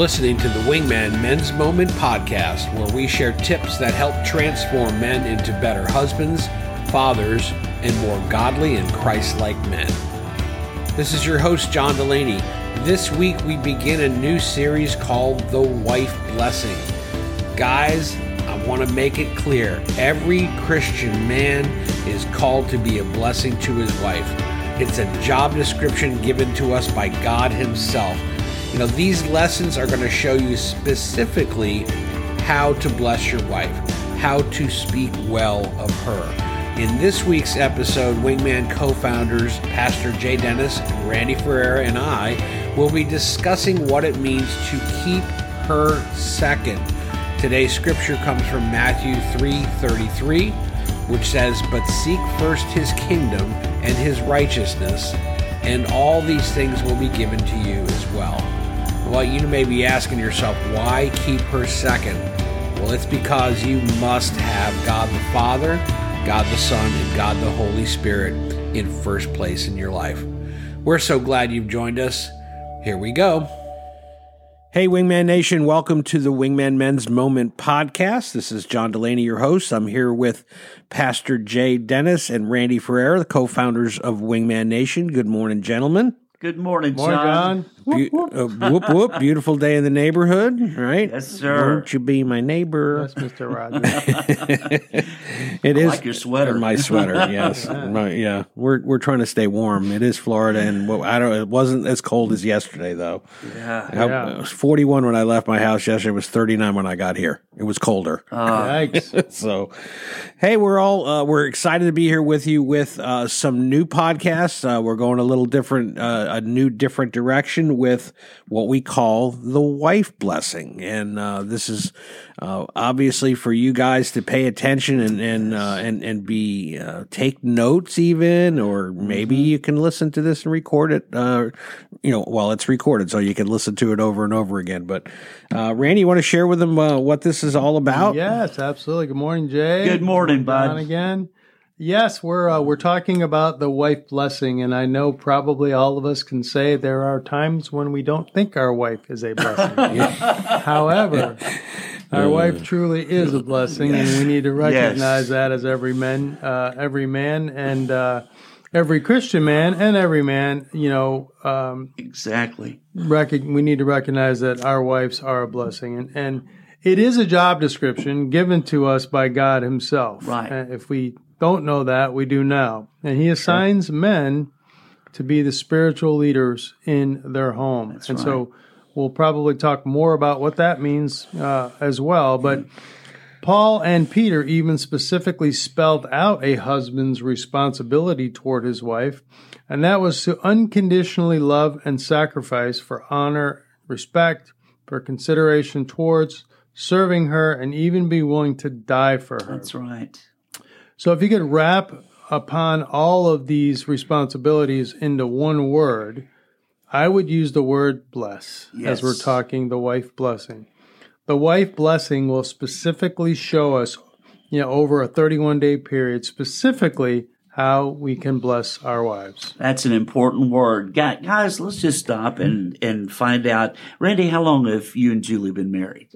Listening to the Wingman Men's Moment podcast, where we share tips that help transform men into better husbands, fathers, and more godly and Christ like men. This is your host, John Delaney. This week we begin a new series called The Wife Blessing. Guys, I want to make it clear every Christian man is called to be a blessing to his wife. It's a job description given to us by God Himself. You know, these lessons are going to show you specifically how to bless your wife, how to speak well of her. In this week's episode, Wingman co founders Pastor Jay Dennis, Randy Ferreira, and I will be discussing what it means to keep her second. Today's scripture comes from Matthew 3:33, which says, "But seek first his kingdom and his righteousness, and all these things will be given to you as well." Well, you may be asking yourself, why keep her second? Well, it's because you must have God the Father, God the Son, and God the Holy Spirit in first place in your life. We're so glad you've joined us. Here we go. Hey, Wingman Nation, welcome to the Wingman Men's Moment podcast. This is John Delaney, your host. I'm here with Pastor Jay Dennis and Randy Ferreira, the co founders of Wingman Nation. Good morning, gentlemen. Good morning, Morning, John. John. Be- uh, whoop whoop! Beautiful day in the neighborhood, right? Yes, sir. Won't you be my neighbor? Yes, Mr. Rogers. It I is like your sweater. My sweater, yes, My- yeah. We're we're trying to stay warm. It is Florida, and well, I don't. It wasn't as cold as yesterday, though. Yeah. How- Yeah. It was 41 when I left my house yesterday. It was 39 when I got here. It was colder. Yikes. so, hey, we're all uh, we're excited to be here with you with uh, some new podcasts. Uh, we're going a little different, uh, a new different direction with what we call the wife blessing, and uh, this is uh, obviously for you guys to pay attention and and uh, and and be uh, take notes even, or maybe you can listen to this and record it. Uh, you know, while it's recorded, so you can listen to it over and over again. But uh, Randy, you want to share with them uh, what this is all about? yes, absolutely. Good morning, Jay. Good morning, John bud. again. Yes, we're uh, we're talking about the wife blessing, and I know probably all of us can say there are times when we don't think our wife is a blessing. However, our wife truly is a blessing, and we need to recognize Yes. that as every man, uh, every man, and uh, every Christian man, and every man, you know, um, Exactly. rec- we need to recognize that our wives are a blessing and, and it is a job description given to us by God himself. Right. And if we don't know that, we do now. And he assigns men to be the spiritual leaders in their home. That's and so we'll probably talk more about what that means uh, as well. But Paul and Peter even specifically spelled out a husband's responsibility toward his wife, and that was to unconditionally love and sacrifice for honor, respect, for consideration towards serving her, and even be willing to die for her. That's right. So if you could wrap upon all of these responsibilities into one word, I would use the word bless as we're talking the wife blessing. The wife blessing will specifically show us, you know, over a 31 day period, specifically how we can bless our wives. That's an important word. Guys, let's just stop and, and find out. Randy, how long have you and Julie been married?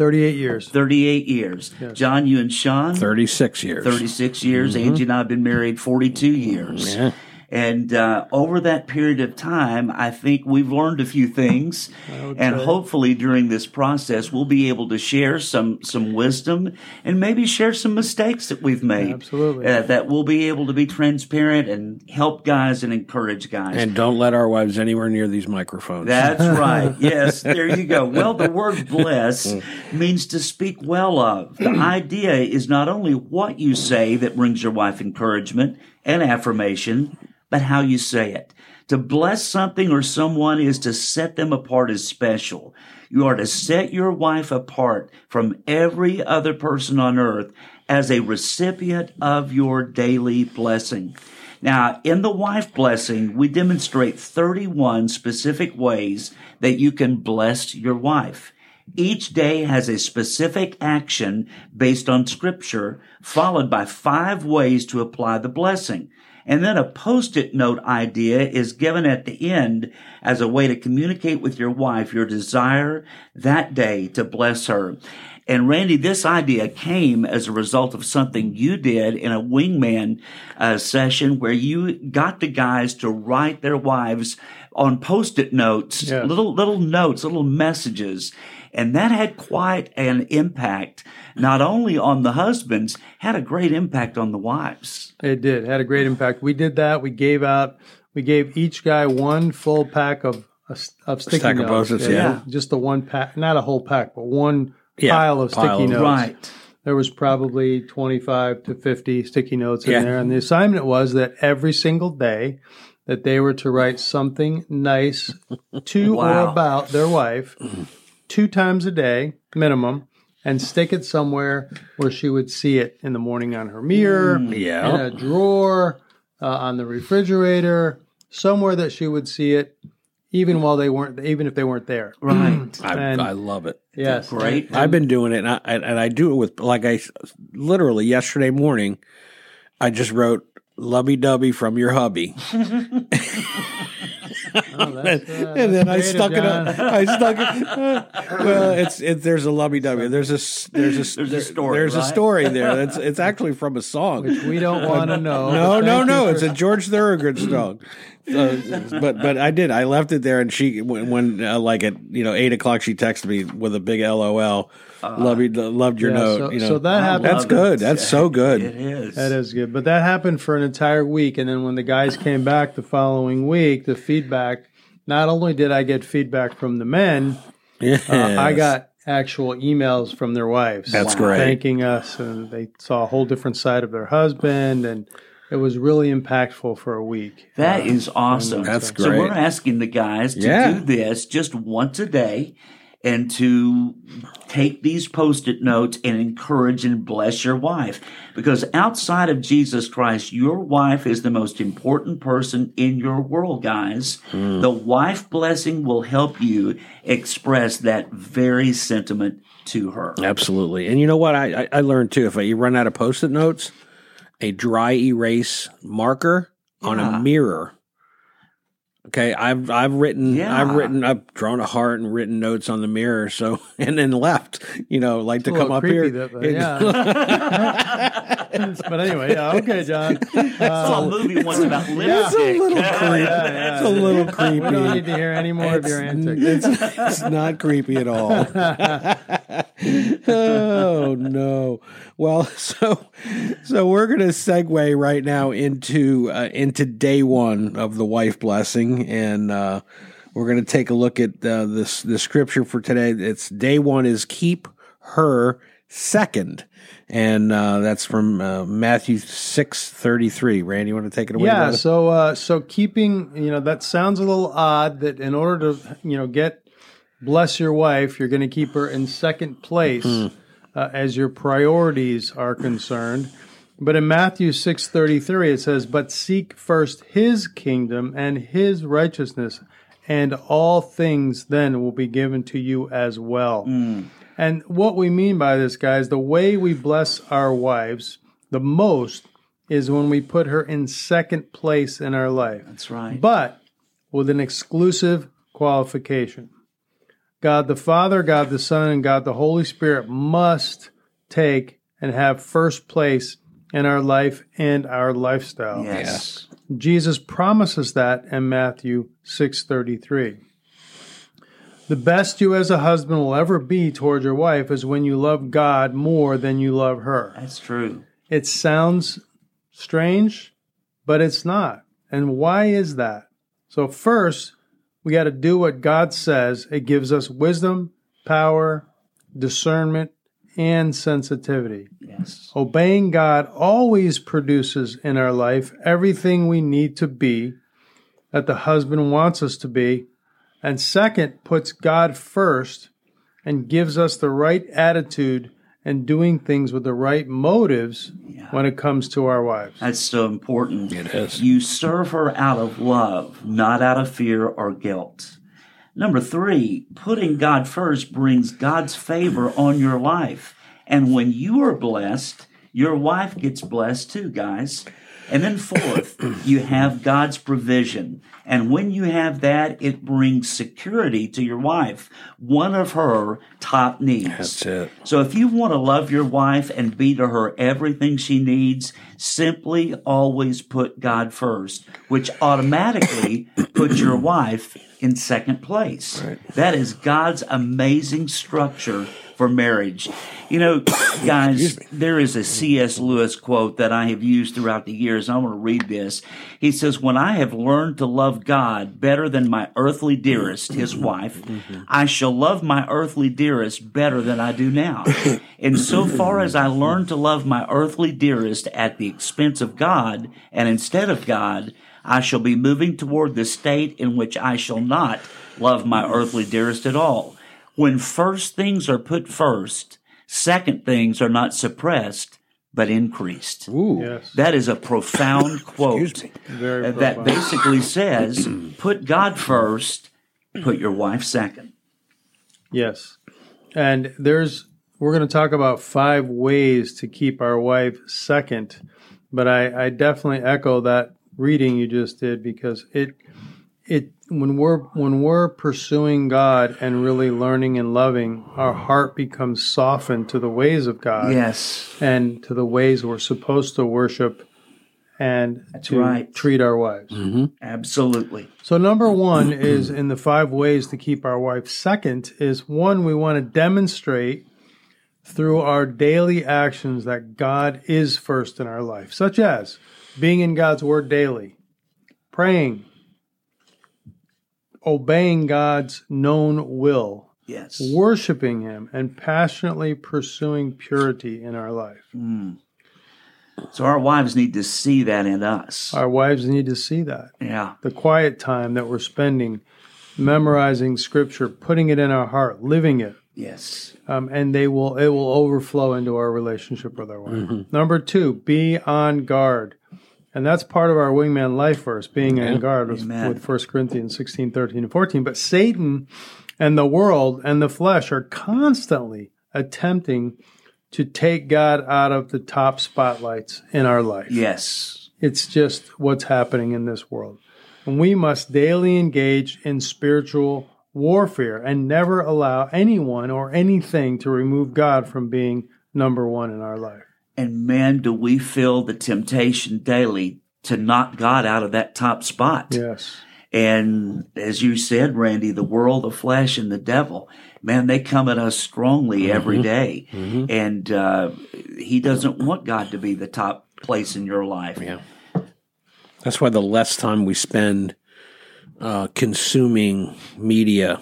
38 years. 38 years. John, you and Sean? 36 years. 36 years. Mm-hmm. Angie and I have been married 42 years. Yeah. And uh, over that period of time, I think we've learned a few things, and say. hopefully during this process, we'll be able to share some some wisdom and maybe share some mistakes that we've made. Absolutely. uh, that we'll be able to be transparent and help guys and encourage guys. And don't let our wives anywhere near these microphones. That's right. Yes, there you go. Well, the word bless means to speak well of. The idea is not only what you say that brings your wife encouragement and affirmation, but how you say it. To bless something or someone is to set them apart as special. You are to set your wife apart from every other person on earth as a recipient of your daily blessing. Now, in the wife blessing, we demonstrate 31 specific ways that you can bless your wife. Each day has a specific action based on scripture, followed by five ways to apply the blessing. And then a post-it note idea is given at the end as a way to communicate with your wife your desire that day to bless her. And Randy, this idea came as a result of something you did in a wingman uh, session where you got the guys to write their wives on post-it notes, Yes. little little notes, little messages. And that had quite an impact, not only on the husbands, had a great impact on the wives. It did. Had a great impact. We did that. We gave out. We gave each guy one full pack of of sticky stack of notes. Post-its, yeah. just the one pack, not a whole pack, but one Yeah, pile of pile sticky of- notes. Right. There was probably twenty five to fifty sticky notes in Yeah. there, and the assignment was that every single day that they were to write something nice to or about their wife two times a day minimum and stick it somewhere where she would see it in the morning on her mirror Yeah. in a drawer uh, on the refrigerator somewhere that she would see it even while they weren't even if they weren't there Right. I, And- I love it. yes Great. I've been doing it, and I, and I do it with like I literally yesterday morning. I just wrote "lovey dovey" from your hubby, Oh, that's, uh, and then I stuck it. Up, I stuck it. well, it's it. There's a lovey dovey. There's a there's a There's a story, There's a story there. That's it's actually from a song. we don't want to know No, no, no. It's a George Thorogood song. So, but but I did. I left it there, and she when, when uh, like at you know eight o'clock, she texted me with a big LOL. Love you, loved your yeah, note. so, you know, so that happened that's good. it. That's so good. It is. That is good. But that happened for an entire week. And then when the guys came back the following week, the feedback, not only did I get feedback from the men, Yes. uh, I got actual emails from their wives. That's great. Thanking us. And they saw a whole different side of their husband. And it was really impactful for a week. That is awesome. That's So great. So we're asking the guys to Yeah. do this just once a day and to take these post-it notes and encourage and bless your wife. Because outside of Jesus Christ, your wife is the most important person in your world, guys. Hmm. The wife blessing will help you express that very sentiment to her. Absolutely. And you know what? I, I, I learned too. If you run out of post-it notes, a dry erase marker on Yeah. a mirror. Okay, I've I've written Yeah. I've written I've drawn a heart and written notes on the mirror. So and then left, you know, like to a come up creepy, here. that- but yeah. but anyway, yeah, okay, John. It's saw Uh, a movie once about It's a little creepy. yeah. It's a little creepy. we don't need to hear any more of your antics. It's, it's not creepy at all. oh no. Well, so so we're going to segue right now into uh, into day one of the wife blessing, and uh, we're going to take a look at uh, this the scripture for today. It's day one is keep her second, and uh, that's from uh, Matthew six thirty three. Randy, you want to take it away? Yeah, brother? so uh, so keeping you know that sounds a little odd that in order to you know get bless your wife, you're going to keep her in second place uh, as your priorities are concerned. But in Matthew six thirty three, it says, "But seek first His kingdom and His righteousness, and all things then will be given to you as well." Hmm. And what we mean by this, guys, the way we bless our wives the most is when we put her in second place in our life, That's right. but with an exclusive qualification. God the Father, God the Son, and God the Holy Spirit must take and have first place in our life and our lifestyle. Yes. Jesus promises that in Matthew 6:33. The best you as a husband will ever be toward your wife is when you love God more than you love her. That's true. It sounds strange, but it's not. And why is that? So first, we got to do what God says. It gives us wisdom, power, discernment, and sensitivity. Yes. Obeying God always produces in our life everything we need to be that the husband wants us to be. And second, puts God first and gives us the right attitude and doing things with the right motives when it comes to our wives. That's so important. It is. You serve her out of love, not out of fear or guilt. Number three, putting God first brings God's favor on your life. And when you are blessed, your wife gets blessed too, guys. And then fourth, you have God's provision. And when you have that, it brings security to your wife, one of her top needs. That's it. So if you want to love your wife and be to her everything she needs, simply always put God first, which automatically puts your wife in second place. That is God's amazing structure for marriage. You know, guys, there is a C.S. Lewis quote that I have used throughout the years. I want to read this. He says, When I have learned to love God better than my earthly dearest, his mm-hmm. wife, mm-hmm. I shall love my earthly dearest better than I do now. And so far as I learn to love my earthly dearest at the expense of God and instead of God, I shall be moving toward the state in which I shall not love my earthly dearest at all. When first things are put first, second things are not suppressed, but increased. Ooh. Yes. That is a profound quote Very that profound. basically says put God first, put your wife second. Yes. And there's we're going to talk about five ways to keep our wife second, but I, I definitely echo that reading you just did because it it when we're when we're pursuing God and really learning and loving, our heart becomes softened to the ways of God Yes. and to the ways we're supposed to worship and to right. treat our wives. Mm-hmm. Absolutely. So number one is in the five ways to keep our wife second is one we want to demonstrate through our daily actions that God is first in our life, such as being in God's word daily, praying, obeying God's known will, Yes. worshiping him and passionately pursuing purity in our life. So our wives need to see that in us. Our wives need to see that. Yeah. the quiet time that we're spending memorizing scripture, putting it in our heart, living it, Yes. um, and they will it will overflow into our relationship with our wife. Number two, be on guard. And that's part of our wingman life verse, being on guard with, Amen. with 1 Corinthians 16, 13, and 14. But Satan and the world and the flesh are constantly attempting to take God out of the top spotlights in our life. Yes. It's just what's happening in this world. And we must daily engage in spiritual warfare and never allow anyone or anything to remove God from being number one in our life. And man, do we feel the temptation daily to knock God out of that top spot. Yes. And as you said, Randy, the world, the flesh, and the devil, man, they come at us strongly every day. And uh, he doesn't want God to be the top place in your life. Yeah. That's why the less time we spend uh, consuming media,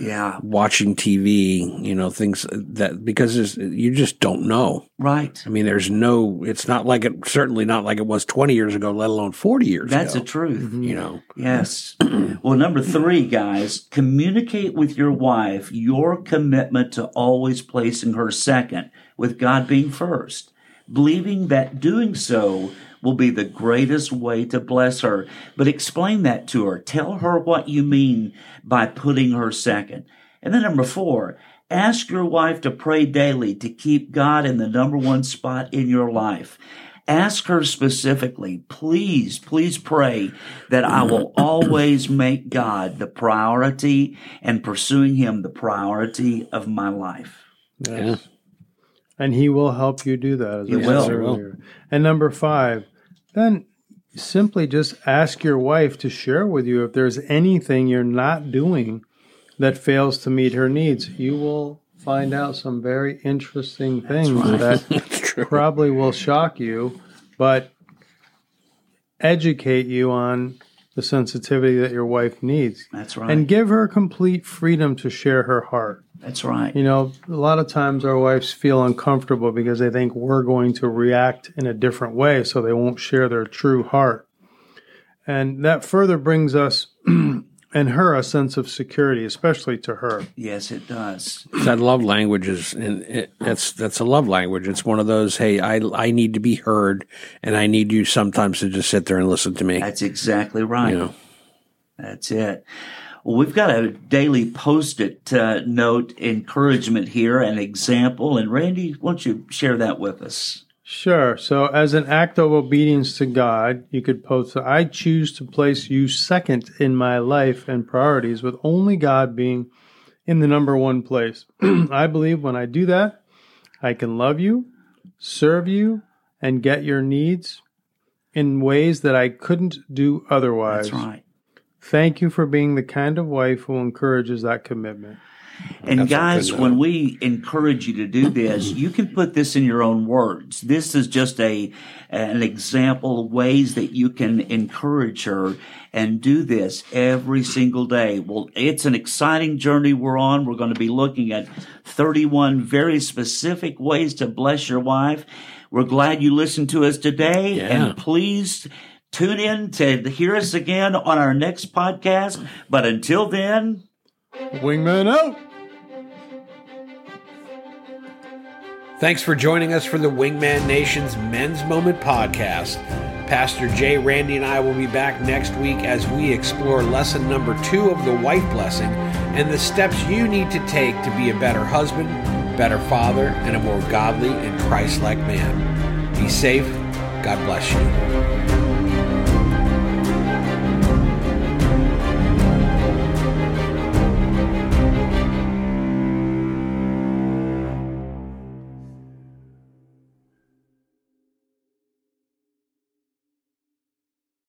Yeah, watching TV, you know, things that because you just don't know. right. I mean, there's no. It's not like it. Certainly not like it was 20 years ago, let alone 40 years That's the ago. truth. you mm-hmm. know. Yes. well, number three, guys, communicate with your wife your commitment to always placing her second, with God being first, believing that doing so will be the greatest way to bless her. But explain that to her. Tell her what you mean by putting her second. And then number four, ask your wife to pray daily to keep God in the number one spot in your life. Ask her specifically, please, please pray that I will always make God the priority and pursuing Him the priority of my life. Yeah. And he will help you do that. As He I will. said earlier. And number five, then simply just ask your wife to share with you if there's anything you're not doing that fails to meet her needs. You will find out some very interesting things that That's true. probably will shock you, but educate you on the sensitivity that your wife needs. That's right. And give her complete freedom to share her heart. That's right. You know, a lot of times our wives feel uncomfortable because they think we're going to react in a different way, so they won't share their true heart. And that further brings us and her a sense of security, especially to her. Yes, it does. that love language is and it, that's that's a love language it's one of those hey i i need to be heard and i need you sometimes to just sit there and listen to me That's exactly right. you know That's it. Well, we've got a daily post-it uh, note encouragement here, an example. And Randy, why don't you share that with us? Sure. So, as an act of obedience to God, you could post, I choose to place you second in my life and priorities, with only God being in the number one place. I believe when I do that, I can love you, serve you, and get your needs in ways that I couldn't do otherwise. That's right. Thank you for being the kind of wife who encourages that commitment. And That's guys, when we encourage you to do this, you can put this in your own words. This is just a an example of ways that you can encourage her and do this every single day. Well, it's an exciting journey we're on. We're going to be looking at 31 very specific ways to bless your wife. We're glad you listened to us today yeah. and please tune in to hear us again on our next podcast. But until then, Wingman out. Thanks for joining us for the Wingman Nation's Men's Moment podcast. Pastor Jay, Randy, and I will be back next week as we explore lesson number two of the wife blessing and the steps you need to take to be a better husband, better father, and a more godly and Christ like man. Be safe. God bless you.